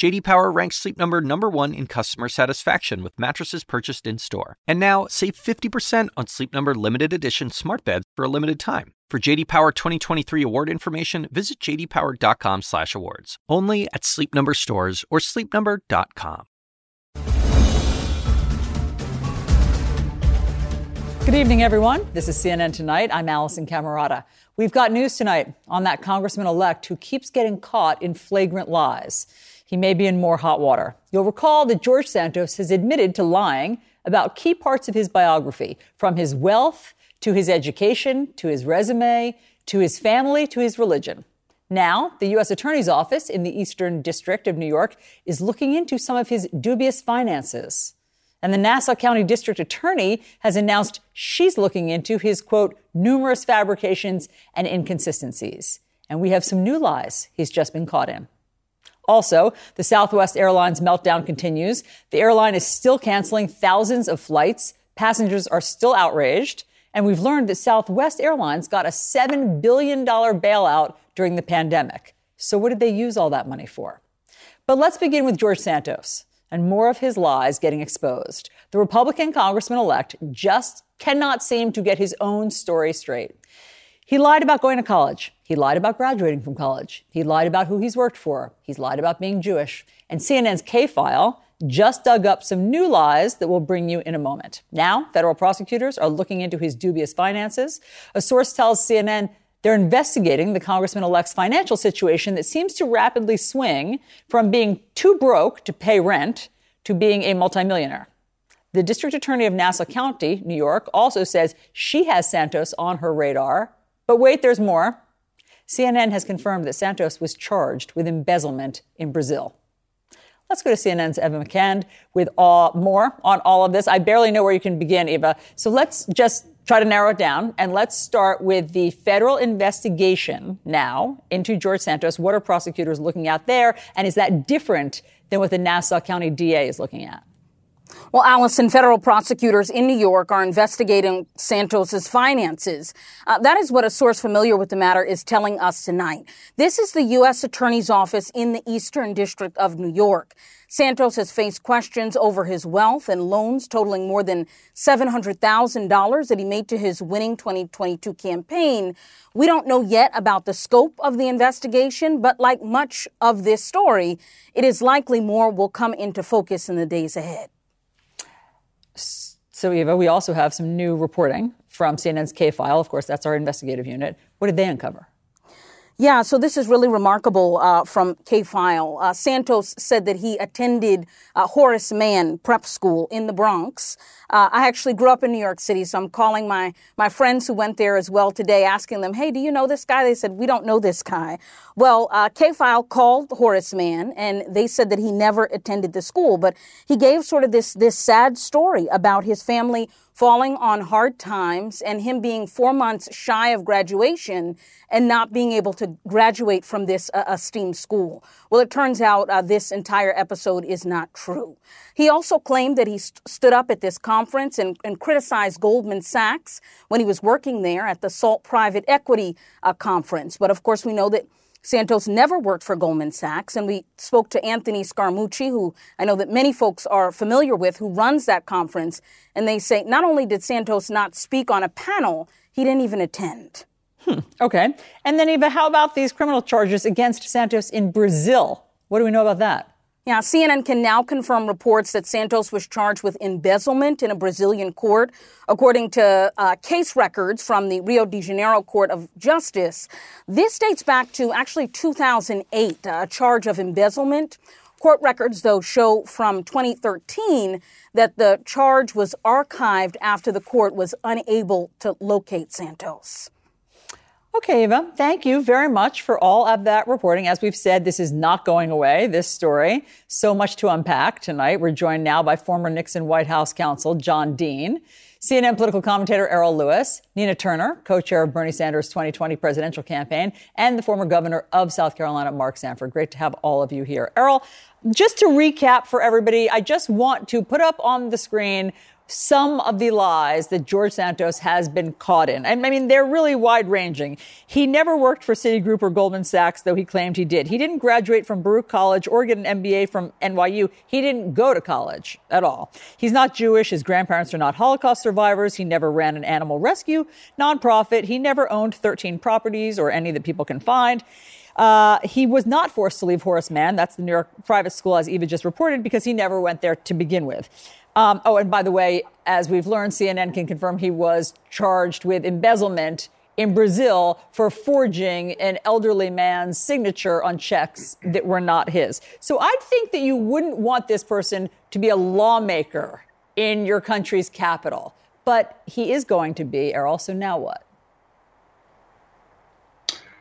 JD Power ranks Sleep Number number 1 in customer satisfaction with mattresses purchased in-store. And now, save 50% on Sleep Number limited edition smart beds for a limited time. For JD Power 2023 award information, visit jdpower.com/awards. Only at Sleep Number stores or sleepnumber.com. Good evening, everyone. This is CNN Tonight. I'm Alisyn Camerota. We've got news tonight on that congressman elect who keeps getting caught in flagrant lies. He may be in more hot water. You'll recall that George Santos has admitted to lying about key parts of his biography, from his wealth to his education, to his resume, to his family, to his religion. Now, the U.S. Attorney's Office in the Eastern District of New York is looking into some of his dubious finances. And the Nassau County District Attorney has announced she's looking into his, quote, numerous fabrications and inconsistencies. And we have some new lies he's just been caught in. Also, the Southwest Airlines meltdown continues. The airline is still canceling thousands of flights. Passengers are still outraged. And we've learned that Southwest Airlines got a $7 billion bailout during the pandemic. So, what did they use all that money for? But let's begin with George Santos and more of his lies getting exposed. The Republican congressman elect just cannot seem to get his own story straight. He lied about going to college. He lied about graduating from college. He lied about who he's worked for. He's lied about being Jewish. And CNN's K File just dug up some new lies that we'll bring you in a moment. Now, federal prosecutors are looking into his dubious finances. A source tells CNN they're investigating the congressman elect's financial situation that seems to rapidly swing from being too broke to pay rent to being a multimillionaire. The district attorney of Nassau County, New York, also says she has Santos on her radar. But wait, there's more. CNN has confirmed that Santos was charged with embezzlement in Brazil. Let's go to CNN's Eva McKend with all, more on all of this. I barely know where you can begin, Eva. So let's just try to narrow it down and let's start with the federal investigation now into George Santos. What are prosecutors looking at there? And is that different than what the Nassau County DA is looking at? Well, Alisyn, federal prosecutors in New York are investigating Santos's finances. Uh, that is what a source familiar with the matter is telling us tonight. This is the U.S. Attorney's Office in the Eastern District of New York. Santos has faced questions over his wealth and loans totaling more than $700,000 that he made to his winning 2022 campaign. We don't know yet about the scope of the investigation, but like much of this story, it is likely more will come into focus in the days ahead. So, Eva, we also have some new reporting from CNN's K File. Of course, that's our investigative unit. What did they uncover? Yeah, so this is really remarkable uh, from K File. Uh, Santos said that he attended uh, Horace Mann Prep School in the Bronx. Uh, I actually grew up in New York City, so I'm calling my, my friends who went there as well today, asking them, hey, do you know this guy? They said, we don't know this guy. Well, uh, K File called Horace Mann, and they said that he never attended the school, but he gave sort of this, this sad story about his family falling on hard times and him being four months shy of graduation and not being able to graduate from this uh, esteemed school. Well, it turns out uh, this entire episode is not true. He also claimed that he st- stood up at this conference and, and, criticized Goldman Sachs when he was working there at the SALT Private Equity uh, Conference. But of course, we know that Santos never worked for Goldman Sachs, and we spoke to Anthony Scaramucci, who I know that many folks are familiar with, who runs that conference, and they say not only did Santos not speak on a panel, he didn't even attend. Hmm. Okay. And then, Eva, how about these criminal charges against Santos in Brazil? What do we know about that? Yeah, CNN can now confirm reports that Santos was charged with embezzlement in a Brazilian court. According to uh, case records from the Rio de Janeiro Court of Justice, this dates back to actually 2008, uh, a charge of embezzlement. Court records, though, show from 2013 that the charge was archived after the court was unable to locate Santos. Okay, Eva, thank you very much for all of that reporting. As we've said, this is not going away, this story. So much to unpack tonight. We're joined now by former Nixon White House counsel John Dean. CNN political commentator Errol Louis, Nina Turner, co-chair of Bernie Sanders' 2020 presidential campaign, and the former governor of South Carolina, Mark Sanford. Great to have all of you here. Errol, just to recap for everybody, I just want to put up on the screen some of the lies that George Santos has been caught in. And I mean, they're really wide ranging. He never worked for Citigroup or Goldman Sachs, though he claimed he did. He didn't graduate from Baruch College or get an MBA from NYU. He didn't go to college at all. He's not Jewish. His grandparents are not Holocaust survivors. He never ran an animal rescue nonprofit. He never owned 13 properties or any that people can find. Uh, he was not forced to leave Horace Mann. That's the New York private school, as Eva just reported, because he never went there to begin with. Um, oh, and by the way, as we've learned, CNN can confirm he was charged with embezzlement in Brazil for forging an elderly man's signature on checks that were not his. So I think that you wouldn't want this person to be a lawmaker in your country's capital. But he is going to be, Errol. So now what?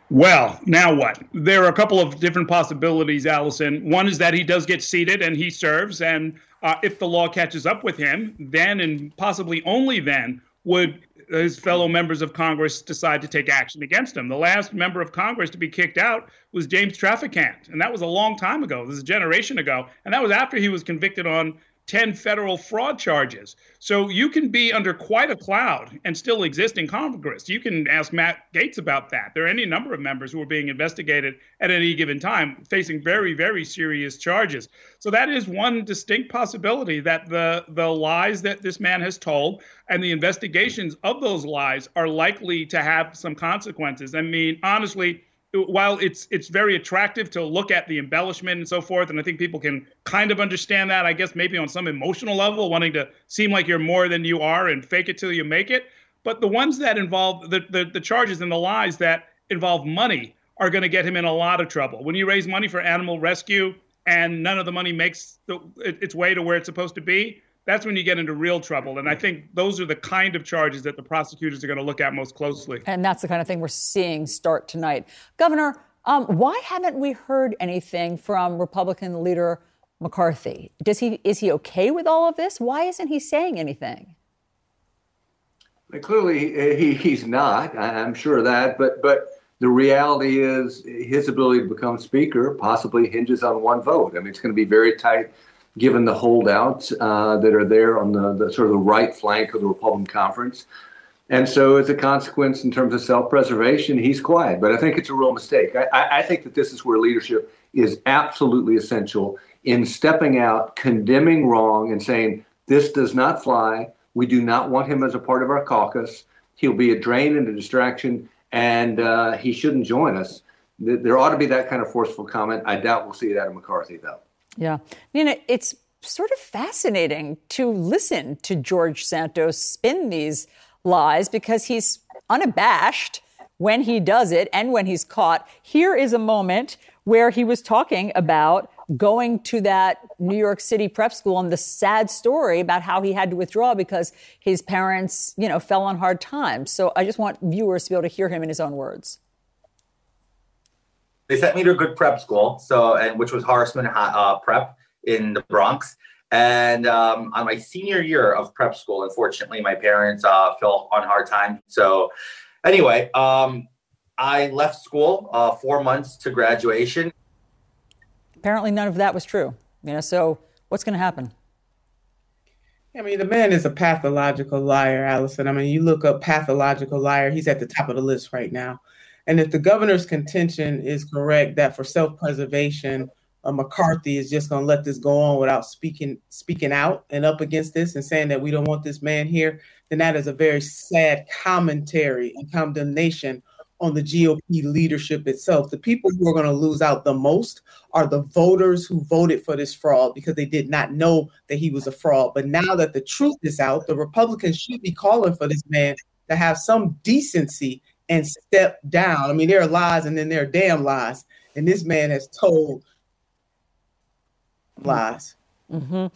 Well, now what? There are a couple of different possibilities, Alisyn. One is that he does get seated and he serves, and uh, if the law catches up with him, then and possibly only then would his fellow members of Congress decide to take action against him. The last member of Congress to be kicked out was James Traficant, and that was a long time ago. This is a generation ago, and that was after he was convicted on 10 federal fraud charges. So you can be under quite a cloud and still exist in Congress. You can ask Matt Gaetz about that. There are any number of members who are being investigated at any given time, facing very, very serious charges. So that is one distinct possibility that the, the lies that this man has told and the investigations of those lies are likely to have some consequences. I mean, honestly, while it's it's very attractive to look at the embellishment and so forth, and I think people can kind of understand that, I guess maybe on some emotional level, wanting to seem like you're more than you are and fake it till you make it. But the ones that involve the the, the charges and the lies that involve money are going to get him in a lot of trouble. When you raise money for animal rescue and none of the money makes the, its way to where it's supposed to be, that's when you get into real trouble. And I think those are the kind of charges that the prosecutors are going to look at most closely. And that's the kind of thing we're seeing start tonight. Governor, um, why haven't we heard anything from Republican leader McCarthy? Does he is he okay with all of this? Why isn't he saying anything? Clearly, he, he's not. I'm sure of that. But but the reality is his ability to become speaker possibly hinges on one vote. I mean, it's going to be very tight given the holdouts uh, that are there on the, the, sort of the right flank of the Republican conference. And so, as a consequence, in terms of self preservation, he's quiet. But I think it's a real mistake. I, I, think that this is where leadership is absolutely essential in stepping out, condemning wrong, and saying, this does not fly. We do not want him as a part of our caucus. He'll be a drain and a distraction, and uh, he shouldn't join us. There ought to be that kind of forceful comment. I doubt we'll see it out of McCarthy, though. Yeah. Nina, it's sort of fascinating to listen to George Santos spin these lies because he's unabashed when he does it and when he's caught. Here is a moment where he was talking about going to that New York City prep school and the sad story about how he had to withdraw because his parents, you know, fell on hard times. So I just want viewers to be able to hear him in his own words they sent me to a good prep school, so and which was Horace Mann uh, Prep in the Bronx. And um, on my senior year of prep school, unfortunately, my parents uh, fell on hard times. So, anyway, um, I left school uh, four months to graduation. Apparently, none of that was true. You know, so what's going to happen? I mean, the man is a pathological liar, Alisyn. I mean, you look up pathological liar; he's at the top of the list right now. And if the governor's contention is correct that for self-preservation, uh, McCarthy is just going to let this go on without speaking speaking out and up against this and saying that we don't want this man here, then that is a very sad commentary and condemnation on the GOP leadership itself. The people who are going to lose out the most are the voters who voted for this fraud because they did not know that he was a fraud. But now that the truth is out, the Republicans should be calling for this man to have some decency and step down. I mean, there are lies and then there are damn lies. And this man has told lies. Mm-hmm.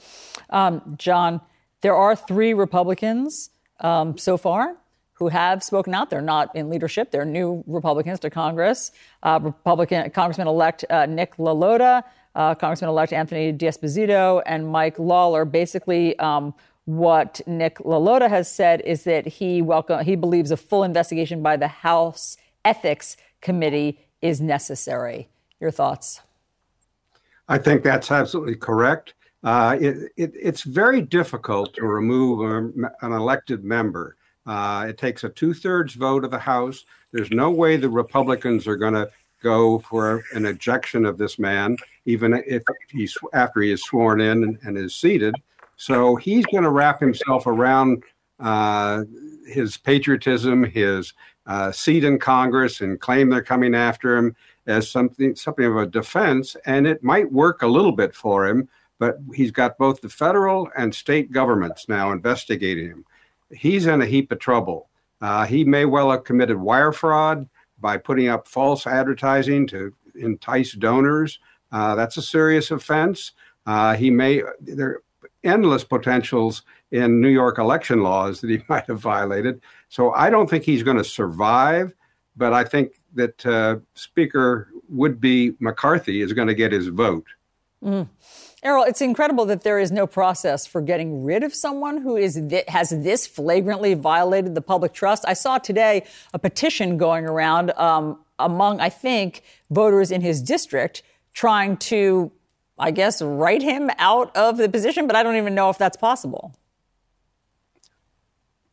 Um, John, there are three Republicans um, so far who have spoken out. They're not in leadership. They're new Republicans to Congress. Uh, Republican Congressman-elect uh, Nick LaLota, uh, Congressman-elect Anthony D'Esposito, and Mike Lawler basically um, What Nick LaLota has said is that he welcome he believes a full investigation by the House Ethics Committee is necessary. Your thoughts? I think that's absolutely correct. Uh, it, it, it's very difficult to remove a, an elected member. Uh, it takes a two thirds vote of the House. There's no way the Republicans are going to go for an ejection of this man, even if he's after he is sworn in and, and is seated. So he's going to wrap himself around uh, his patriotism, his uh, seat in Congress, and claim they're coming after him as something something of a defense. And it might work a little bit for him, but he's got both the federal and state governments now investigating him. He's in a heap of trouble. Uh, he may well have committed wire fraud by putting up false advertising to entice donors. Uh, that's a serious offense. Uh, he may there endless potentials in New York election laws that he might have violated. So I don't think he's going to survive, but I think that uh, Speaker would be McCarthy is going to get his vote. Mm. Errol, it's incredible that there is no process for getting rid of someone who is th- has this flagrantly violated the public trust. I saw today a petition going around um, among, I think, voters in his district trying to, I guess, write him out of the position, but I don't even know if that's possible.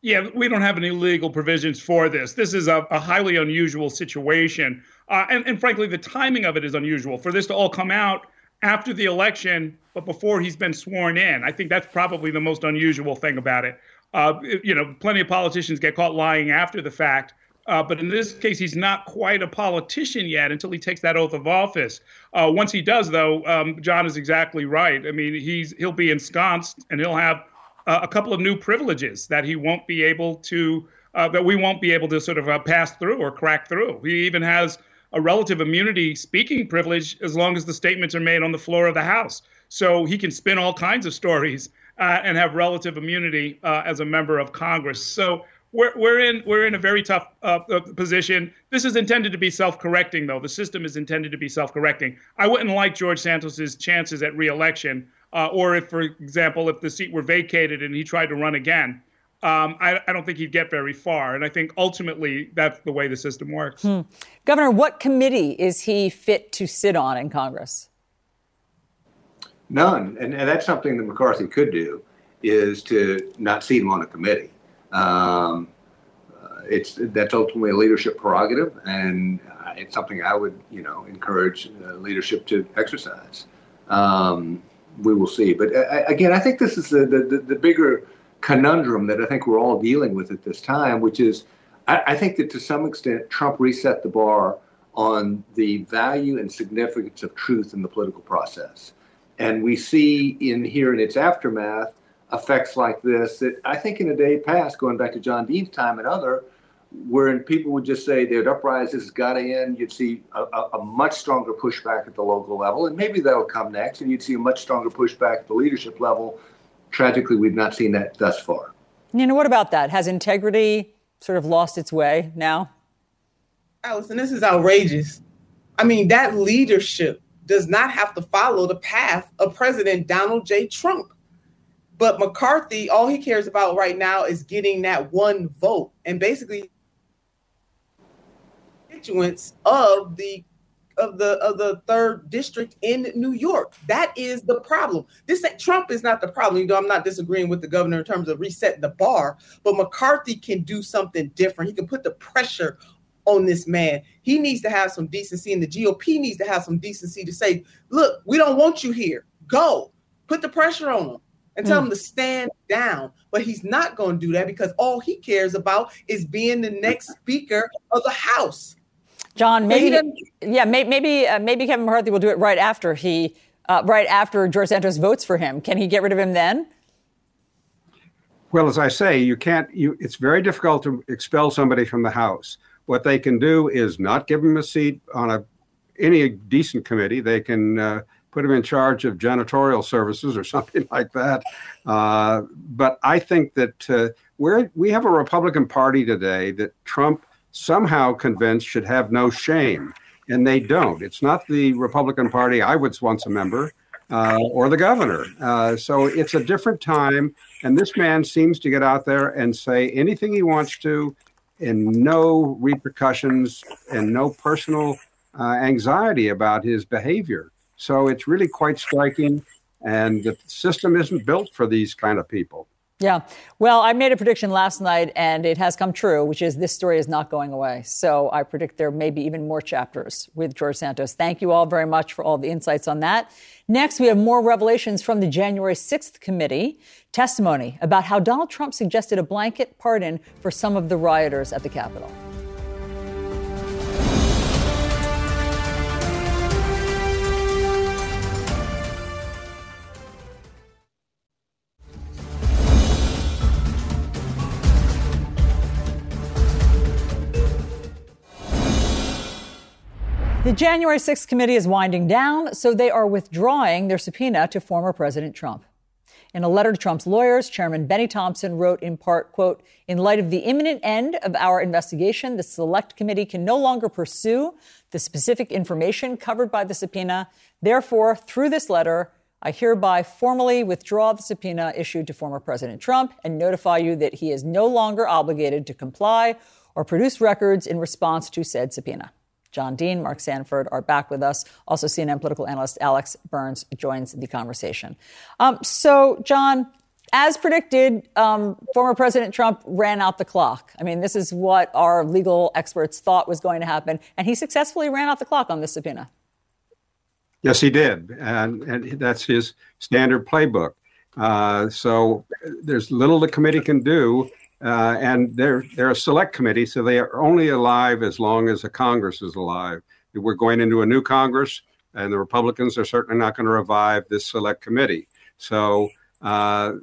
Yeah, we don't have any legal provisions for this. This is a, a highly unusual situation. Uh, and, and frankly, the timing of it is unusual. For this to all come out after the election, but before he's been sworn in. I think that's probably the most unusual thing about it. Uh, you know, plenty of politicians get caught lying after the fact. Uh, but in this case, he's not quite a politician yet until he takes that oath of office. Uh, once he does, though, um, John is exactly right. I mean, he's he'll be ensconced and he'll have uh, a couple of new privileges that he won't be able to, uh, that we won't be able to sort of uh, pass through or crack through. He even has a relative immunity speaking privilege as long as the statements are made on the floor of the House. So he can spin all kinds of stories uh, and have relative immunity as a member of Congress. So we're, we're in we're in a very tough uh, uh position. This is intended to be self-correcting, though. The system is intended to be self-correcting. I wouldn't like George Santos's chances at reelection, uh, or if, for example, if the seat were vacated and he tried to run again um, I, I, don't think he'd get very far. And I think ultimately that's the way the system works. Hmm. Governor, what committee is he fit to sit on in Congress? None. And, and that's something that McCarthy could do is to not seat him on a committee. Um, uh, it's that's ultimately a leadership prerogative, and uh, it's something I would, you know, encourage uh, leadership to exercise. Um, we will see. But again, I think this is the, the, the bigger conundrum that I think we're all dealing with at this time, which is I, I, think that to some extent Trump reset the bar on the value and significance of truth in the political process. And we see in here in its aftermath effects like this that I think in a day past, going back to John Dean's time and other, wherein people would just say they'd uprise, this has got to end. You'd see a, a, a, much stronger pushback at the local level, and maybe that'll come next, and you'd see a much stronger pushback at the leadership level tragically, we've not seen that thus far. You know, what about that? Has integrity sort of lost its way now? Alisyn, this is outrageous. I mean, that leadership does not have to follow the path of President Donald J. Trump. But McCarthy, all he cares about right now is getting that one vote and basically constituents of the of the of the third district in New York. That is the problem. This Trump is not the problem. You know, I'm not disagreeing with the governor in terms of resetting the bar, but McCarthy can do something different. He can put the pressure on this man. He needs to have some decency, and the GOP needs to have some decency to say, "Look, we don't want you here. Go." Put the pressure on him and tell mm. him to stand down. But he's not going to do that because all he cares about is being the next speaker of the House. John, maybe yeah, maybe uh, maybe Kevin McCarthy will do it right after he uh, right after George Santos votes for him. Can he get rid of him then? Well, as I say, you can't. You, it's very difficult to expel somebody from the House. What they can do is not give him a seat on a any decent committee. They can uh, put him in charge of janitorial services or something like that. Uh, but I think that uh, we we have a Republican Party today that Trump somehow convinced should have no shame. And they don't. It's not the Republican Party I was once a member. uh, or the governor. Uh, so it's a different time. And this man seems to get out there and say anything he wants to, and no repercussions and no personal uh, anxiety about his behavior. So it's really quite striking. And the system isn't built for these kind of people. Yeah. Well, I made a prediction last night and it has come true, which is this story is not going away. So I predict there may be even more chapters with George Santos. Thank you all very much for all the insights on that. Next, we have more revelations from the January 6th committee testimony about how Donald Trump suggested a blanket pardon for some of the rioters at the Capitol. The January 6th committee is winding down, so they are withdrawing their subpoena to former President Trump. In a letter to Trump's lawyers, Chairman Benny Thompson wrote in part, quote, in light of the imminent end of our investigation, the select committee can no longer pursue the specific information covered by the subpoena. Therefore, through this letter, I hereby formally withdraw the subpoena issued to former President Trump and notify you that he is no longer obligated to comply or produce records in response to said subpoena. John Dean, Mark Sanford are back with us. Also, CNN political analyst Alex Burns joins the conversation. Um, so, John, as predicted, um, former President Trump ran out the clock. I mean, this is what our legal experts thought was going to happen, and he successfully ran out the clock on this subpoena. Yes, he did, and, and that's his standard playbook. Uh, so there's little the committee can do uh, and they're they're a select committee, so they are only alive as long as the Congress is alive. We're going into a new Congress, and the Republicans are certainly not going to revive this select committee. So uh,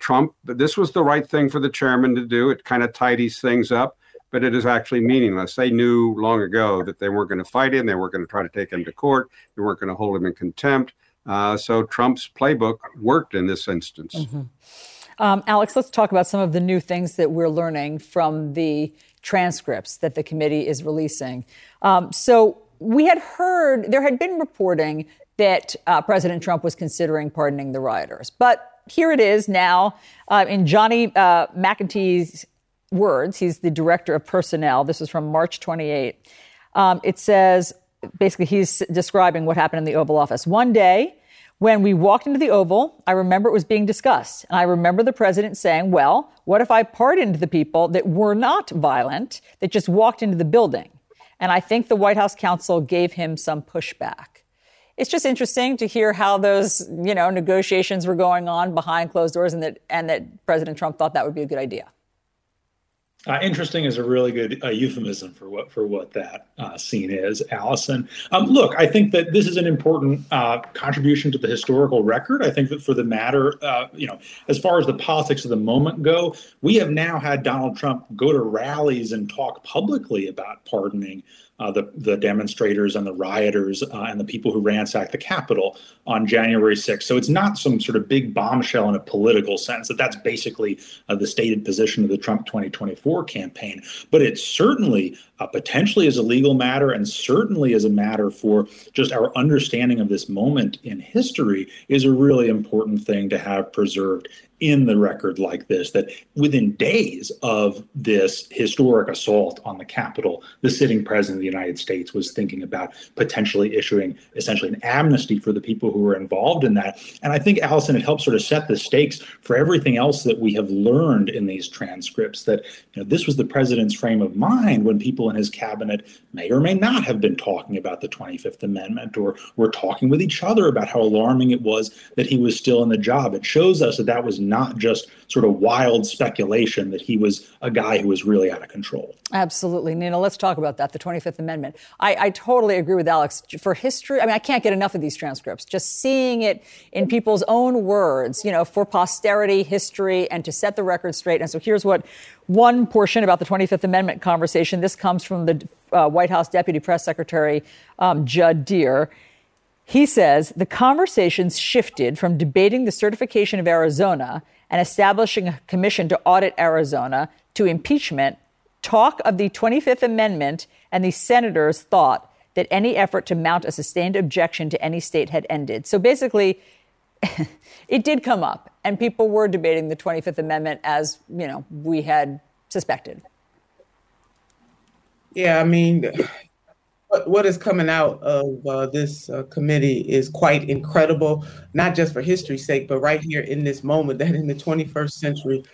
Trump, this was the right thing for the chairman to do. It kind of tidies things up, but it is actually meaningless. They knew long ago that they weren't going to fight him. They weren't going to try to take him to court. They weren't going to hold him in contempt. Uh, so Trump's playbook worked in this instance. Mm-hmm. Um, Alex, let's talk about some of the new things that we're learning from the transcripts that the committee is releasing. Um, so we had heard, there had been reporting that uh, President Trump was considering pardoning the rioters. But here it is now uh, in Johnny uh, McEntee's words. He's the director of personnel. This is from March 28. Um, it says, basically, he's describing what happened in the Oval Office. One day, when we walked into the Oval, I remember it was being discussed. And I remember the president saying, well, what if I pardoned the people that were not violent, that just walked into the building? And I think the White House counsel gave him some pushback. It's just interesting to hear how those, you know, negotiations were going on behind closed doors and that, and that President Trump thought that would be a good idea. Uh, interesting is a really good uh, euphemism for what for what that uh, scene is, Alisyn. Um, look, I think that this is an important uh, contribution to the historical record. I think that for the matter, uh, you know, as far as the politics of the moment go, we have now had Donald Trump go to rallies and talk publicly about pardoning uh, the, the demonstrators and the rioters uh, and the people who ransacked the Capitol on January 6th. So it's not some sort of big bombshell in a political sense that that's basically uh, the stated position of the Trump 2024 campaign. But it certainly uh, potentially is a legal matter and certainly as a matter for just our understanding of this moment in history is a really important thing to have preserved in the record like this that within days of this historic assault on the Capitol, the sitting president of the United States was thinking about potentially issuing essentially an amnesty for the people who were involved in that. And I think, Alisyn, it helps sort of set the stakes for everything else that we have learned in these transcripts that you know, this was the president's frame of mind when people in his cabinet may or may not have been talking about the 25th Amendment or were talking with each other about how alarming it was that he was still in the job. It shows us that that was not just sort of wild speculation that he was a guy who was really out of control. Absolutely. Nina, let's talk about that, the 25th Amendment. I, I totally agree with Alex. For history, I mean, I can't get enough of these transcripts. Just seeing it in people's own words, you know, for posterity, history, and to set the record straight. And so here's what one portion about the 25th Amendment conversation. This comes from the uh, White House Deputy Press Secretary um, Judd Deere. He says the conversations shifted from debating the certification of Arizona and establishing a commission to audit Arizona to impeachment, talk of the 25th Amendment, and the senators thought that any effort to mount a sustained objection to any state had ended. So basically, it did come up, and people were debating the 25th Amendment as, you know, we had suspected. Yeah, I mean, what, is coming out of uh, this uh, committee is quite incredible, not just for history's sake, but right here in this moment that in the 21st century,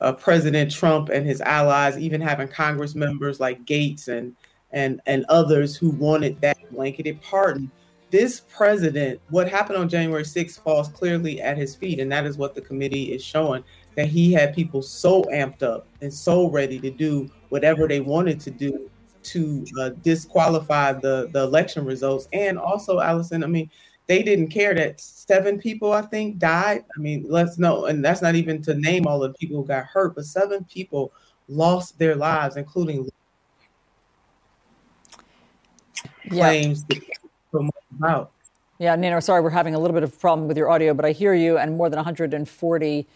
uh, President Trump and his allies, even having Congress members like Gaetz and and and others who wanted that blanketed pardon. This president, what happened on January 6th falls clearly at his feet, and that is what the committee is showing that he had people so amped up and so ready to do whatever they wanted to do to uh, disqualify the the election results. And also, Alisyn, I mean, they didn't care that seven people, I think, died. I mean, let's know, and that's not even to name all the people who got hurt, but seven people lost their lives, including claims about. Yeah, Nina, sorry, we're having a little bit of a problem with your audio, but I hear you, and more than 140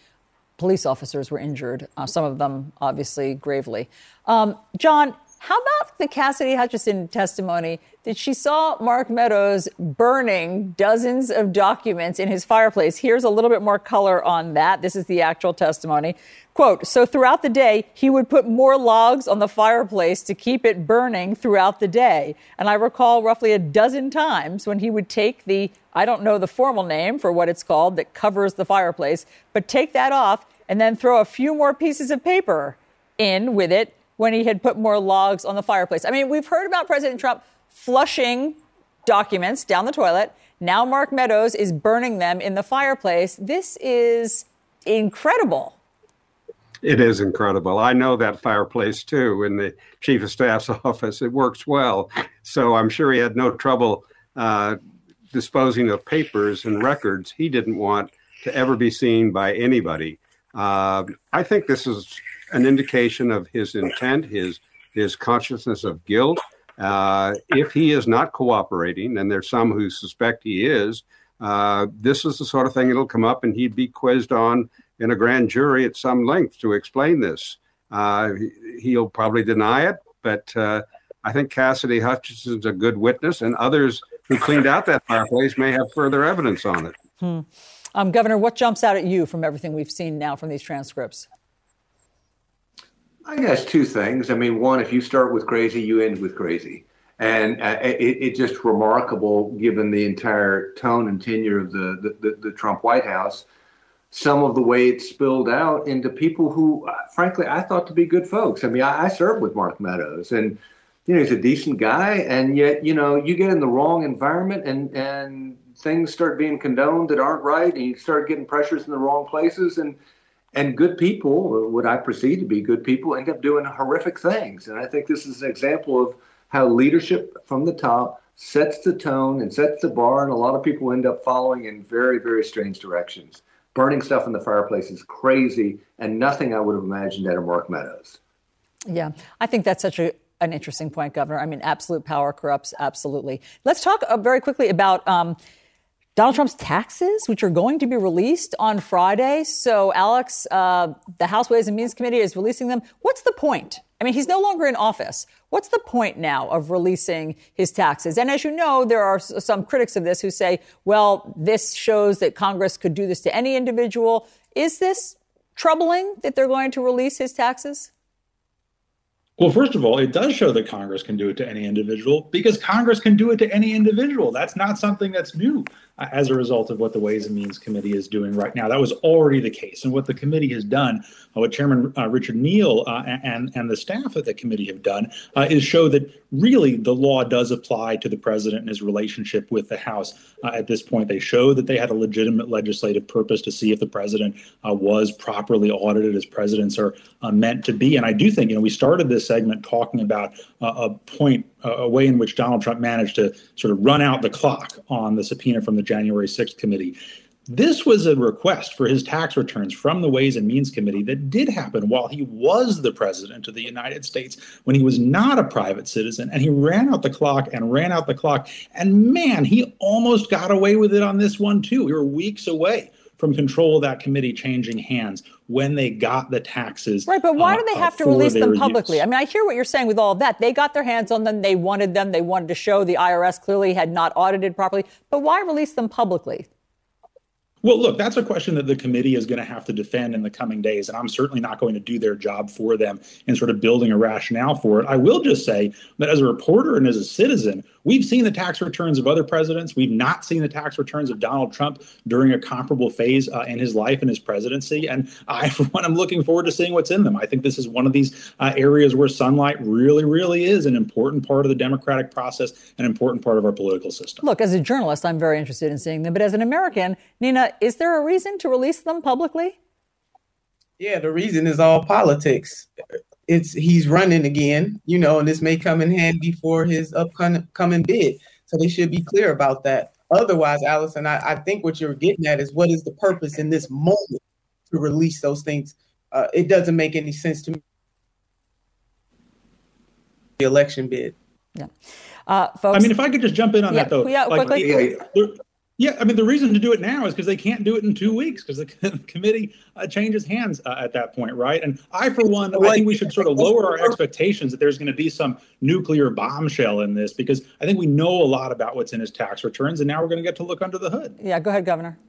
police officers were injured, uh, some of them obviously gravely. Um, John, how about the Cassidy Hutchinson testimony that she saw Mark Meadows burning dozens of documents in his fireplace? Here's a little bit more color on that. This is the actual testimony. Quote, so throughout the day, he would put more logs on the fireplace to keep it burning throughout the day. And I recall roughly a dozen times when he would take the, I don't know the formal name for what it's called that covers the fireplace, but take that off and then throw a few more pieces of paper in with it when he had put more logs on the fireplace. I mean, we've heard about President Trump flushing documents down the toilet. Now Mark Meadows is burning them in the fireplace. This is incredible. It is incredible. I know that fireplace too in the chief of staff's office. It works well. So I'm sure he had no trouble uh, disposing of papers and records he didn't want to ever be seen by anybody. Uh, I think this is an indication of his intent, his his consciousness of guilt. Uh, if he is not cooperating, and there's some who suspect he is, uh, this is the sort of thing that'll come up, and he'd be quizzed on in a grand jury at some length to explain this. Uh, he'll probably deny it, but uh, I think Cassidy Hutchinson's a good witness, and others who cleaned out that fireplace may have further evidence on it. Hmm. Um, Governor, what jumps out at you from everything we've seen now from these transcripts? I guess two things. I mean, one, if you start with crazy, you end with crazy. And uh, it, it, just remarkable given the entire tone and tenure of the, the, the, the Trump White House some of the way it spilled out into people who, uh, frankly, I thought to be good folks. I mean, I, I served with Mark Meadows, and you know, he's a decent guy, and yet, you know, you get in the wrong environment, and and things start being condoned that aren't right, and you start getting pressures in the wrong places, and and good people, what I perceive to be good people, end up doing horrific things. And I think this is an example of how leadership from the top sets the tone and sets the bar, and a lot of people end up following in very, very strange directions burning stuff in the fireplace is crazy and nothing I would have imagined out of Mark Meadows. Yeah, I think that's such a, an interesting point, Governor. I mean, absolute power corrupts, absolutely. Let's talk uh, very quickly about um, Donald Trump's taxes, which are going to be released on Friday. So, Alex, uh, the House Ways and Means Committee is releasing them. What's the point? I mean, he's no longer in office. What's the point now of releasing his taxes? And as you know, there are some critics of this who say, well, this shows that Congress could do this to any individual. Is this troubling that they're going to release his taxes? Well, first of all, it does show that Congress can do it to any individual because Congress can do it to any individual. That's not something that's new as a result of what the Ways and Means Committee is doing right now. That was already the case. And what the committee has done, uh, what Chairman uh, Richard Neal uh, and, and the staff of the committee have done, uh, is show that really the law does apply to the president and his relationship with the House. Uh, at this point, they show that they had a legitimate legislative purpose to see if the president was properly audited as presidents are meant to be. And I do think, you know, we started this segment talking about uh, a point, uh, a way in which Donald Trump managed to sort of run out the clock on the subpoena from the January 6th committee. This was a request for his tax returns from the Ways and Means Committee that did happen while he was the president of the United States, when he was not a private citizen. And he ran out the clock and ran out the clock. And man, he almost got away with it on this one, too. We were weeks away from control of that committee changing hands when they got the taxes. Right, but why uh, do they uh, have to release them publicly? use? I mean, I hear what you're saying with all of that. They got their hands on them. They wanted them. They wanted to show the IRS clearly had not audited properly. But why release them publicly? Well, look, that's a question that the committee is going to have to defend in the coming days, and I'm certainly not going to do their job for them in sort of building a rationale for it. I will just say that as a reporter and as a citizen, we've seen the tax returns of other presidents. We've not seen the tax returns of Donald Trump during a comparable phase uh, in his life and his presidency. And I, for one, I'm looking forward to seeing what's in them. I think this is one of these uh, areas where sunlight really, really is an important part of the democratic process, an important part of our political system. Look, as a journalist, I'm very interested in seeing them. But as an American, Nina, is there a reason to release them publicly? Yeah, the reason is all politics. It's he's running again, you know, and this may come in handy for his upcoming bid. So they should be clear about that. Otherwise, Alisyn, I, I think what you're getting at is what is the purpose in this moment to release those things? Uh, it doesn't make any sense to me. The election bid. Yeah. Uh, folks, I mean, if I could just jump in on Yeah, that, though. yeah, like, quickly. Yeah, yeah. there- yeah, I mean, the reason to do it now is because they can't do it in two weeks because the committee uh, changes hands uh, at that point, right? And I, for one, I think we should sort of lower our expectations that there's going to be some nuclear bombshell in this because I think we know a lot about what's in his tax returns, and now we're going to get to look under the hood. yeah, go ahead, Governor.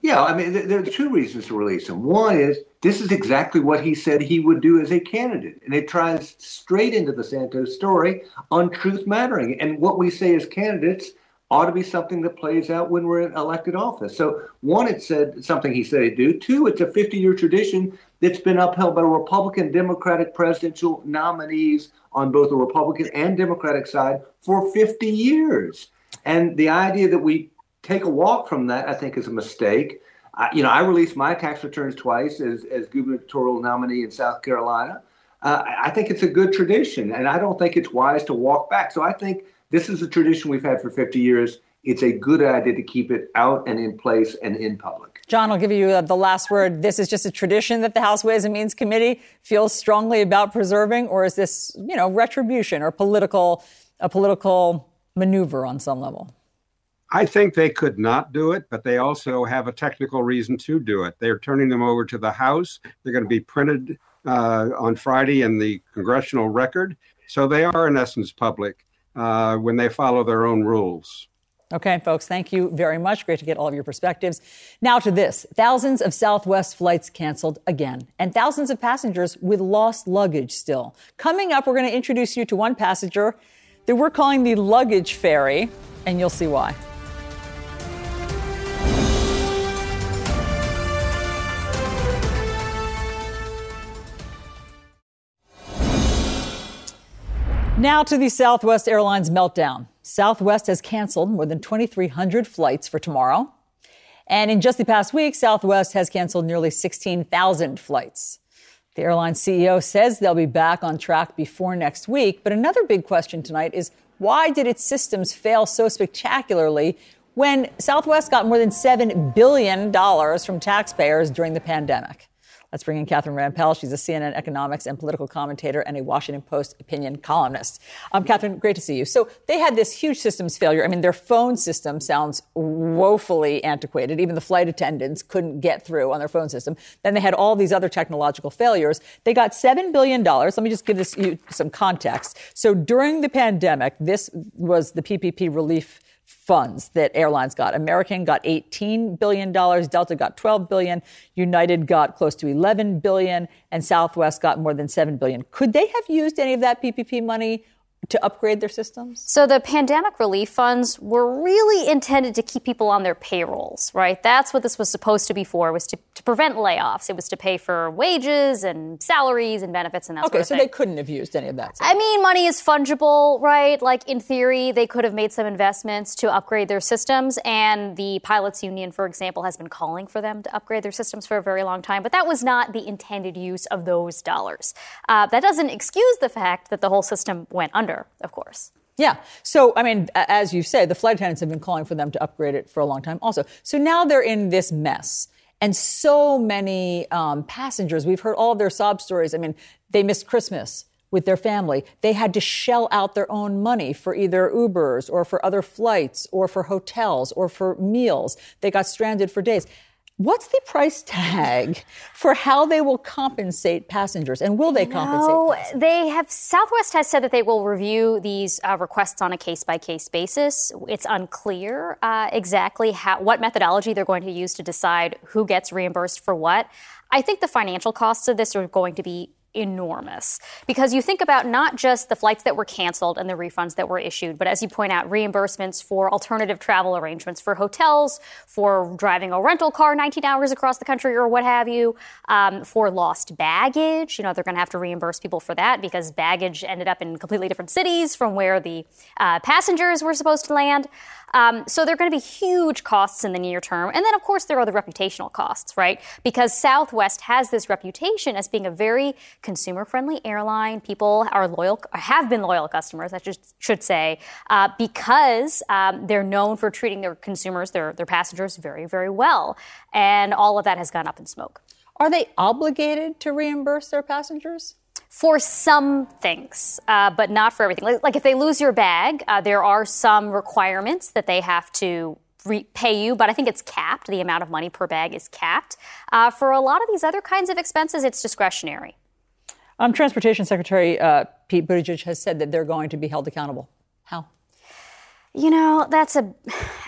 Yeah, I mean, there, there are two reasons to release him. One is this is exactly what he said he would do as a candidate, and it tries straight into the Santos story on truth mattering. And what we say as candidates ought to be something that plays out when we're in elected office. So, one, it said something he said he'd do. Two, it's a 50 year tradition that's been upheld by Republican Democratic presidential nominees on both the Republican and Democratic side for 50 years. And the idea that we take a walk from that, I think, is a mistake. I, you know, I released my tax returns twice as, as gubernatorial nominee in South Carolina. Uh, I I think it's a good tradition, and I don't think it's wise to walk back. So I think this is a tradition we've had for 50 years. It's a good idea to keep it out and in place and in public. John, I'll give you uh, the last word. This is just a tradition that the House Ways and Means Committee feels strongly about preserving, or is this, you know, retribution or political, a political maneuver on some level? I think they could not do it, but they also have a technical reason to do it. They're turning them over to the House. They're going to be printed uh, on Friday in the congressional record. So they are, in essence, public uh, when they follow their own rules. Okay, folks, thank you very much. Great to get all of your perspectives. Now to this thousands of Southwest flights canceled again, and thousands of passengers with lost luggage still. Coming up, we're going to introduce you to one passenger that we're calling the luggage fairy, and you'll see why. Now to the Southwest Airlines meltdown. Southwest has canceled more than 2,300 flights for tomorrow. And in just the past week, Southwest has canceled nearly 16,000 flights. The airline CEO says they'll be back on track before next week. But another big question tonight is why did its systems fail so spectacularly when Southwest got more than $7 billion from taxpayers during the pandemic? Let's bring in Catherine Rampell. She's a CNN economics and political commentator and a Washington Post opinion columnist. Um, Catherine, great to see you. So they had this huge systems failure. I mean, their phone system sounds woefully antiquated. Even the flight attendants couldn't get through on their phone system. Then they had all these other technological failures. They got $7 billion. Let me just give this you some context. So during the pandemic, this was the PPP relief funds that airlines got. American got 18 billion dollars, Delta got 12 billion, United got close to 11 billion, and Southwest got more than 7 billion. Could they have used any of that PPP money to upgrade their systems? So the pandemic relief funds were really intended to keep people on their payrolls, right? That's what this was supposed to be for, was to, to prevent layoffs. It was to pay for wages and salaries and benefits and that Okay, sort of so thing. they couldn't have used any of that. I mean, money is fungible, right? Like in theory, they could have made some investments to upgrade their systems, and the pilots union, for example, has been calling for them to upgrade their systems for a very long time. But that was not the intended use of those dollars. Uh, that doesn't excuse the fact that the whole system went under, of course. Yeah. So, I mean, as you say, the flight attendants have been calling for them to upgrade it for a long time also. So now they're in this mess. And so many um, passengers, we've heard all of their sob stories. I mean, they missed Christmas. with their family. They had to shell out their own money for either Ubers or for other flights or for hotels or for meals. They got stranded for days. What's the price tag for how they will compensate passengers, and will they compensate? No, they have. Southwest has said that they will review these uh, requests on a case by case basis. It's unclear uh, exactly how, what methodology they're going to use to decide who gets reimbursed for what. I think the financial costs of this are going to be enormous because you think about not just the flights that were canceled and the refunds that were issued, but as you point out, reimbursements for alternative travel arrangements for hotels, for driving a rental car 19 hours across the country or what have you, um, for lost baggage. You know, they're going to have to reimburse people for that because baggage ended up in completely different cities from where the uh, passengers were supposed to land. Um, so there are going to be huge costs in the near term. And then, of course, there are the reputational costs, right? Because Southwest has this reputation as being a very consumer friendly airline. People are loyal, have been loyal customers, I should say, uh, because um, they're known for treating their consumers, their, their passengers, very, very well. And all of that has gone up in smoke. Are they obligated to reimburse their passengers? For some things, uh, but not for everything. Like, like, if they lose your bag, uh, there are some requirements that they have to pay you, but I think it's capped. The amount of money per bag is capped. Uh, for a lot of these other kinds of expenses, it's discretionary. Um, Transportation Secretary uh, Pete Buttigieg has said that they're going to be held accountable. How? You know, that's a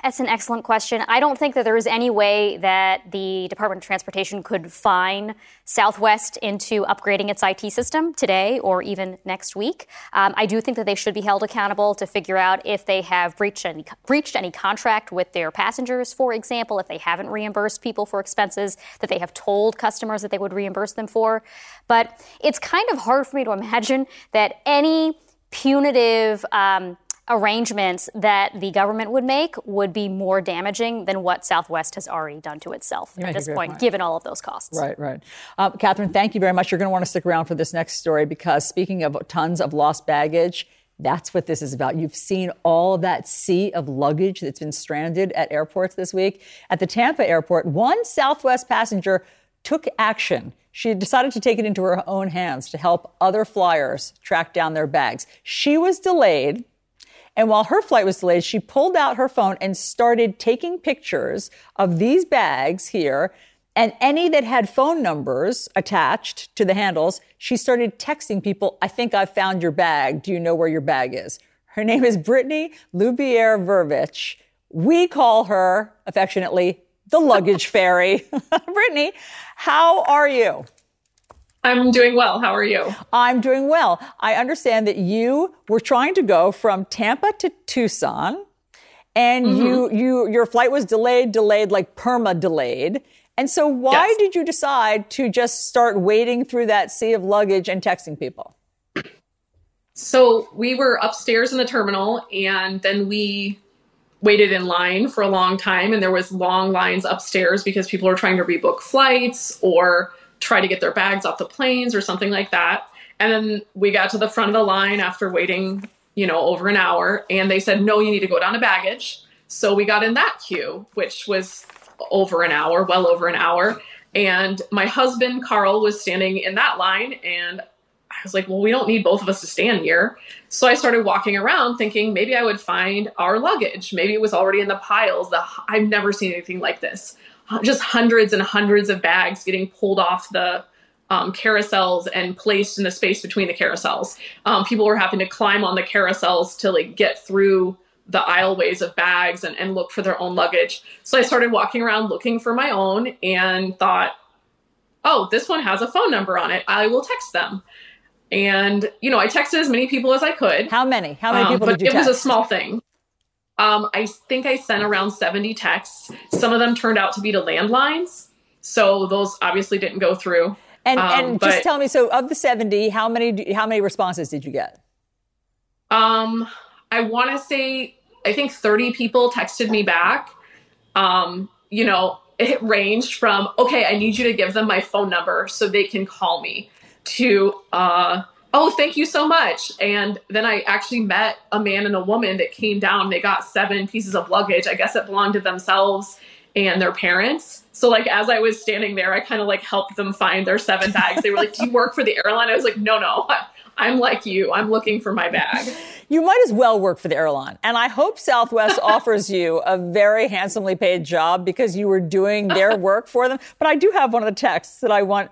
that's an excellent question. I don't think that there is any way that the Department of Transportation could fine Southwest into upgrading its IT system today or even next week. Um, I do think that they should be held accountable to figure out if they have breached any breached any contract with their passengers, for example, if they haven't reimbursed people for expenses that they have told customers that they would reimburse them for. But it's kind of hard for me to imagine that any punitive um, arrangements that the government would make would be more damaging than what Southwest has already done to itself you at this point, given all of those costs. Right, right. Uh, Catherine, thank you very much. You're going to want to stick around for this next story because speaking of tons of lost baggage, that's what this is about. You've seen all that sea of luggage that's been stranded at airports this week. At the Tampa airport, one Southwest passenger took action. She decided to take it into her own hands to help other flyers track down their bags. She was delayed and while her flight was delayed, she pulled out her phone and started taking pictures of these bags here. And any that had phone numbers attached to the handles, she started texting people, I think I found your bag. Do you know where your bag is? Her name is Brittany Lubier Vervich. We call her affectionately the luggage fairy. Brittany, how are you? I'm doing well. How are you? I'm doing well. I understand that you were trying to go from Tampa to Tucson and mm-hmm. you you your flight was delayed, delayed like perma delayed. And so why yes. did you decide to just start wading through that sea of luggage and texting people? So we were upstairs in the terminal and then we waited in line for a long time and there was long lines upstairs because people were trying to rebook flights or try to get their bags off the planes or something like that. And then we got to the front of the line after waiting, you know, over an hour, and they said, no, you need to go down to baggage. So we got in that queue, which was over an hour, well over an hour. And my husband, Carl, was standing in that line, and I was like, well, we don't need both of us to stand here. So I started walking around thinking maybe I would find our luggage. Maybe it was already in the piles. The, I've never seen anything like this just hundreds and hundreds of bags getting pulled off the um, carousels and placed in the space between the carousels. Um, people were having to climb on the carousels to like get through the aisleways of bags and, and look for their own luggage. So I started walking around looking for my own and thought, oh, this one has a phone number on it. I will text them. And you know, I texted as many people as I could. How many? How many um, people but did you it text? was a small thing. Um, I think I sent around 70 texts. Some of them turned out to be to landlines. So those obviously didn't go through. And, um, and just tell me, so of the 70, how many, how many responses did you get? Um, I want to say, I think 30 people texted me back. Um, you know, it ranged from, okay, I need you to give them my phone number so they can call me to, uh, oh, thank you so much. And then I actually met a man and a woman that came down. They got seven pieces of luggage. I guess it belonged to themselves and their parents. So like as I was standing there, I kind of like helped them find their seven bags. They were like, "Do you work for the airline?" I was like, "No, no, I'm like you. I'm looking for my bag. You might as well work for the airline. And I hope Southwest offers you a very handsomely paid job because you were doing their work for them. But I do have one of the texts that I want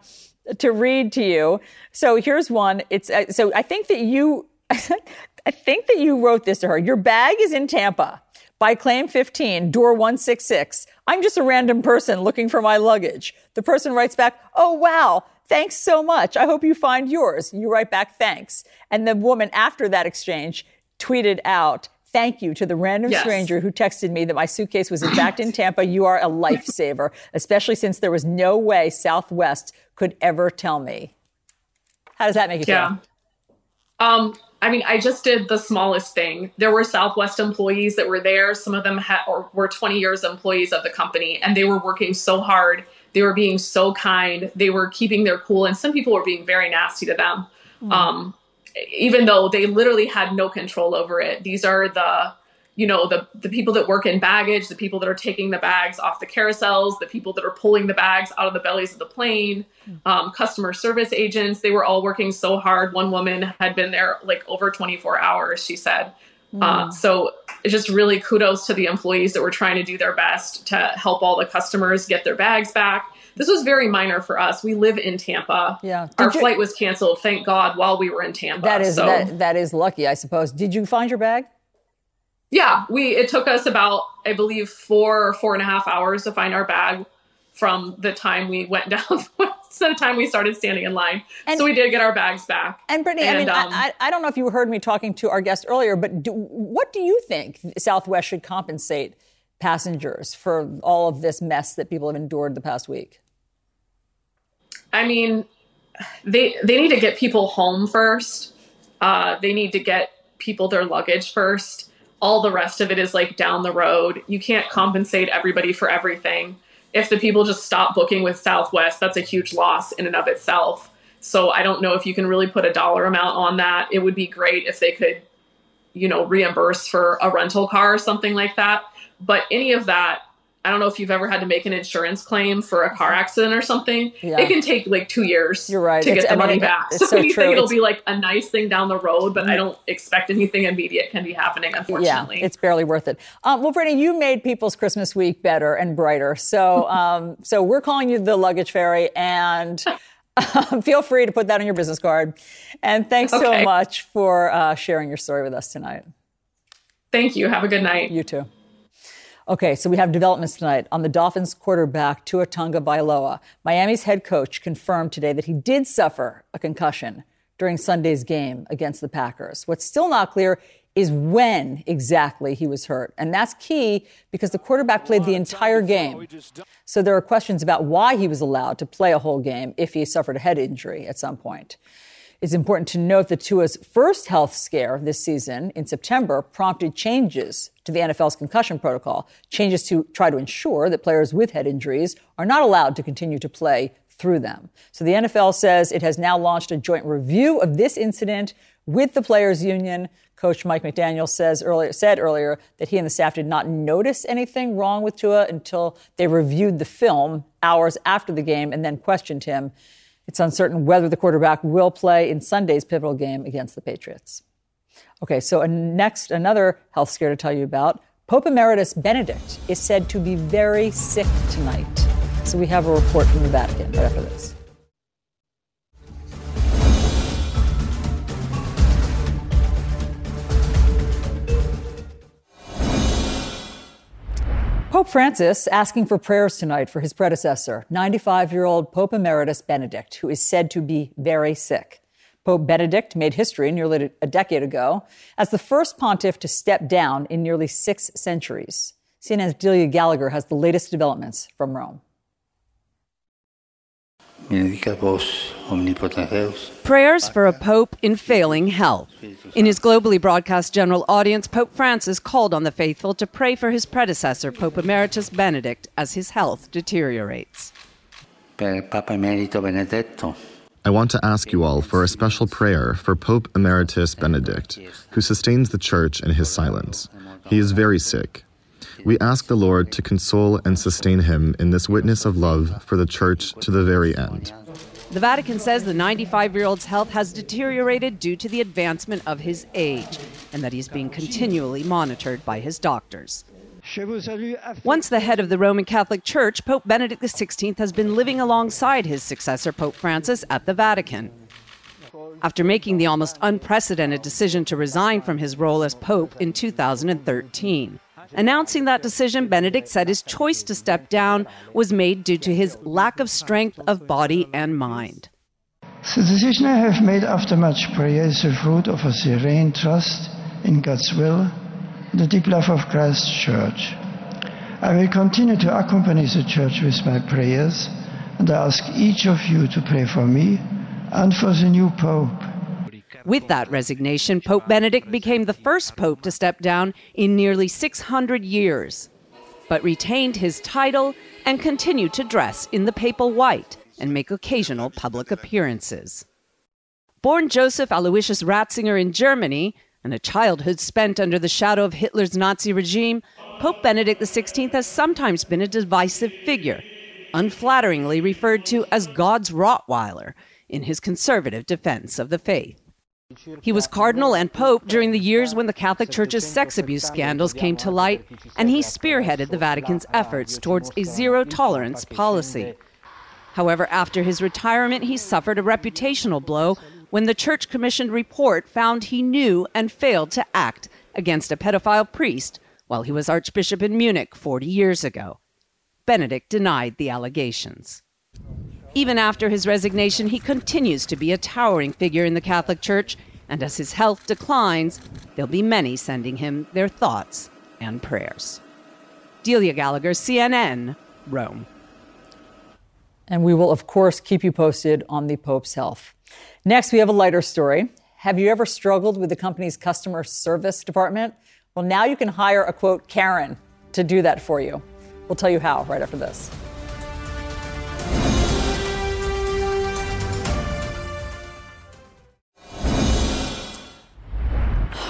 to read to you. So here's one. It's uh, so I think that you I think that you wrote this to her. Your bag is in Tampa by claim 15, door 166. I'm just a random person looking for my luggage. The person writes back, "Oh wow, thanks so much. I hope you find yours." You write back, "Thanks." And the woman after that exchange tweeted out, Thank you to the random yes. stranger who texted me that my suitcase was in fact in Tampa. You are a lifesaver, especially since there was no way Southwest could ever tell me. How does that make you yeah. feel? Um, I mean, I just did the smallest thing. There were Southwest employees that were there. Some of them had or were 20 years employees of the company, and they were working so hard. They were being so kind. They were keeping their cool, and some people were being very nasty to them. Mm. Um, even though they literally had no control over it. These are the you know the the people that work in baggage, the people that are taking the bags off the carousels, the people that are pulling the bags out of the bellies of the plane, um, customer service agents. They were all working so hard. One woman had been there like over 24 hours. She said. Mm. Uh, so it's just really kudos to the employees that were trying to do their best to help all the customers get their bags back this was very minor for us. We live in Tampa. Yeah. Did Our you, flight was canceled, thank God, while we were in Tampa. That is so. that, that is lucky, I suppose. Did you find your bag? Yeah, we it took us about, I believe, four or four and a half hours to find our bag from the time we went down to the time we started standing in line. And, so we did get our bags back. And Brittany, and, I mean, um, I, I, don't know if you heard me talking to our guest earlier, but do, what do you think Southwest should compensate passengers for all of this mess that people have endured the past week? I mean, they they need to get people home first. Uh, they need to get people their luggage first. All the rest of it is like down the road. You can't compensate everybody for everything. If the people just stop booking with Southwest, that's a huge loss in and of itself. So I don't know if you can really put a dollar amount on that. It would be great if they could, you know, reimburse for a rental car or something like that. But any of that I don't know if you've ever had to make an insurance claim for a car accident or something. Yeah. It can take like two years You're right. to it's, get the I mean, money back. So, so true. it'll it's, be like a nice thing down the road, but I don't expect anything immediate can be happening, unfortunately. Yeah, it's barely worth it. Um, well, Brittany, you made people's Christmas week better and brighter. So, um, so we're calling you the luggage fairy and. Um, feel free to put that on your business card. And thanks okay. so much for uh, sharing your story with us tonight. Thank you. Have a good night. You too. Okay, so we have developments tonight on the Dolphins quarterback Tua Tagovailoa. Miami's head coach confirmed today that he did suffer a concussion during Sunday's game against the Packers. What's still not clear is when exactly he was hurt. And that's key because the quarterback played the entire game. So there are questions about why he was allowed to play a whole game if he suffered a head injury at some point. It's important to note that Tua's first health scare this season in September prompted changes to the NFL's concussion protocol, changes to try to ensure that players with head injuries are not allowed to continue to play through them. So the NFL says it has now launched a joint review of this incident with the players union. Coach Mike McDaniel says earlier, said earlier that he and the staff did not notice anything wrong with Tua until they reviewed the film hours after the game and then questioned him. It's uncertain whether the quarterback will play in Sunday's pivotal game against the Patriots. Okay, so next, another health scare to tell you about. Pope Emeritus Benedict is said to be very sick tonight. So we have a report from the Vatican right after this. Pope Francis asking for prayers tonight for his predecessor, 95 year old Pope Emeritus Benedict, who is said to be very sick. Pope Benedict made history nearly a decade ago as the first pontiff to step down in nearly six centuries. CNN's Delia Gallagher has the latest developments from Rome. Prayers for a pope in failing health. In his globally broadcast general audience, Pope Francis called on the faithful to pray for his predecessor, Pope Emeritus Benedict, as his health deteriorates. I want to ask you all for a special prayer for Pope Emeritus Benedict, who sustains the Church in his silence. He is very sick. We ask the Lord to console and sustain him in this witness of love for the Church to the very end. The Vatican says the 95 year old's health has deteriorated due to the advancement of his age and that he's being continually monitored by his doctors. Once the head of the Roman Catholic Church, Pope Benedict XVI has been living alongside his successor, Pope Francis, at the Vatican. After making the almost unprecedented decision to resign from his role as Pope in 2013. Announcing that decision, Benedict said his choice to step down was made due to his lack of strength of body and mind. The decision I have made after much prayer is the fruit of a serene trust in God's will the deep love of Christ's church. I will continue to accompany the church with my prayers, and I ask each of you to pray for me and for the new pope. With that resignation, Pope Benedict became the first pope to step down in nearly 600 years, but retained his title and continued to dress in the papal white and make occasional public appearances. Born Joseph Aloysius Ratzinger in Germany, and a childhood spent under the shadow of Hitler's Nazi regime, Pope Benedict XVI has sometimes been a divisive figure, unflatteringly referred to as God's Rottweiler in his conservative defense of the faith. He was cardinal and pope during the years when the Catholic Church's sex abuse scandals came to light, and he spearheaded the Vatican's efforts towards a zero tolerance policy. However, after his retirement, he suffered a reputational blow when the church commissioned report found he knew and failed to act against a pedophile priest while he was archbishop in Munich 40 years ago. Benedict denied the allegations. Even after his resignation, he continues to be a towering figure in the Catholic Church, and as his health declines, there'll be many sending him their thoughts and prayers. Delia Gallagher, CNN, Rome. And we will, of course, keep you posted on the Pope's health. Next, we have a lighter story. Have you ever struggled with the company's customer service department? Well, now you can hire a quote Karen to do that for you. We'll tell you how right after this.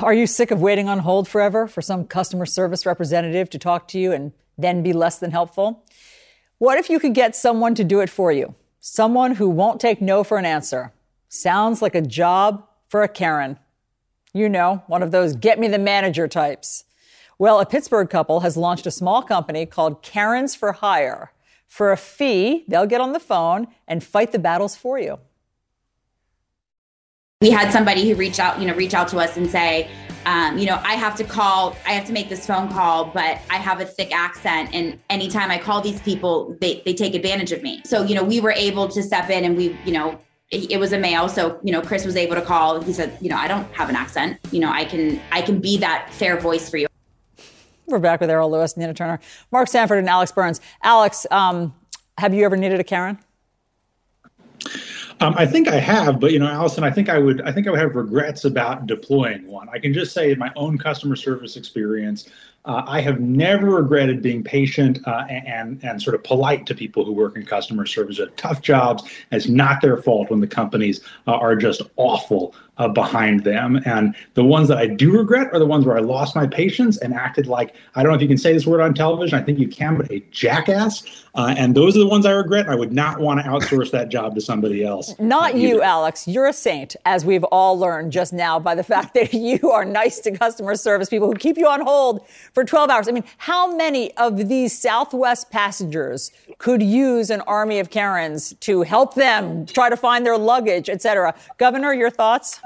Are you sick of waiting on hold forever for some customer service representative to talk to you and then be less than helpful? What if you could get someone to do it for you? Someone who won't take no for an answer Sounds like a job for a Karen. You know, one of those get me the manager types. Well, a Pittsburgh couple has launched a small company called Karens for Hire. For a fee, they'll get on the phone and fight the battles for you. We had somebody who reach out, you know, reach out to us and say, um, you know, I have to call, I have to make this phone call, but I have a thick accent. And anytime I call these people, they, they take advantage of me. So, you know, we were able to step in and we, you know, it was a male. So you know chris was able to call. He said you know i don't have an accent. You know i can i can be that fair voice for you. We're back with errol louis nina turner. Mark sanford and alex burns. Alex um, have you ever needed a karen um, I think I have, but you know, Alisyn, I think I would, I think I would have regrets about deploying one. I can just say in my own customer service experience, uh, I have never regretted being patient uh, and and sort of polite to people who work in customer service. At tough jobs, it's not their fault when the companies uh, are just awful uh, behind them. And the ones that I do regret are the ones where I lost my patience and acted like I don't know if you can say this word on television. I think you can, but a jackass. Uh, and those are the ones I regret. I would not want to outsource that job to somebody else. Not you, Alex. You're a saint, as we've all learned just now by the fact that you are nice to customer service people who keep you on hold for 12 hours. I mean, how many of these Southwest passengers could use an army of Karens to help them try to find their luggage, et cetera? Governor, your thoughts?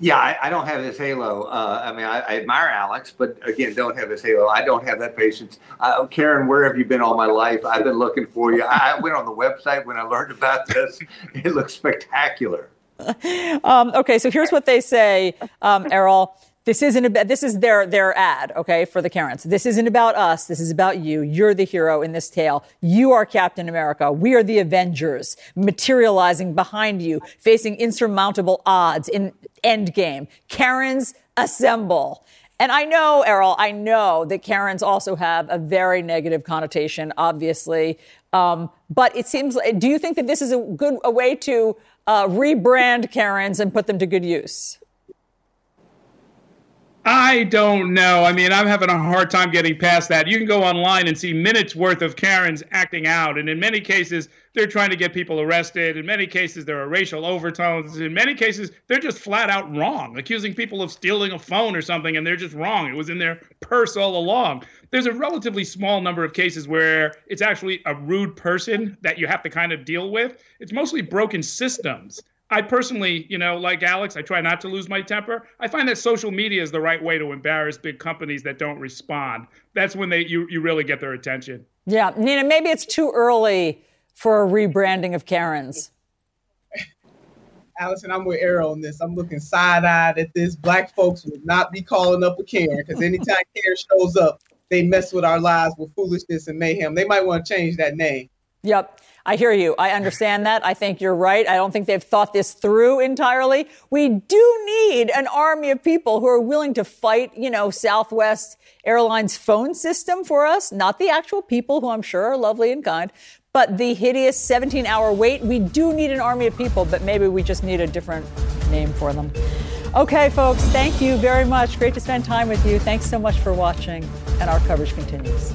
Yeah, I, I, don't have this halo. Uh, I mean, I, I, admire Alex, but again, don't have this halo. I don't have that patience. Uh, Karen, where have you been all my life? I've been looking for you. I, went on the website when I learned about this. It looks spectacular. um, okay, so here's what they say, um, Errol. This isn't about, this is their, their ad, okay, for the Karens. This isn't about us. This is about you. You're the hero in this tale. You are Captain America. We are the Avengers materializing behind you, facing insurmountable odds in Endgame. Karens assemble. And I know, Errol, I know that Karens also have a very negative connotation, obviously. Um, but it seems, do you think that this is a good a way to uh, rebrand Karens and put them to good use? I don't know. I mean, I'm having a hard time getting past that. You can go online and see minutes worth of Karens acting out. And in many cases, they're trying to get people arrested. In many cases, there are racial overtones. In many cases, they're just flat out wrong, accusing people of stealing a phone or something, and they're just wrong. It was in their purse all along. There's a relatively small number of cases where it's actually a rude person that you have to kind of deal with. It's mostly broken systems. I personally, you know, like Alex, I try not to lose my temper. I find that social media is the right way to embarrass big companies that don't respond. That's when they you, you really get their attention. Yeah, Nina, maybe it's too early for a rebranding of Karens. Alisyn, I'm with Errol on this. I'm looking side-eyed at this. Black folks would not be calling up a Karen because anytime Karen shows up, they mess with our lives with foolishness and mayhem. They might want to change that name. Yep. I hear you. I understand that. I think you're right. I don't think they've thought this through entirely. We do need an army of people who are willing to fight, you know, Southwest Airlines phone system for us, not the actual people who I'm sure are lovely and kind, but the hideous 17 hour wait. We do need an army of people, but maybe we just need a different name for them. Okay, folks, thank you very much. Great to spend time with you. Thanks so much for watching, and our coverage continues.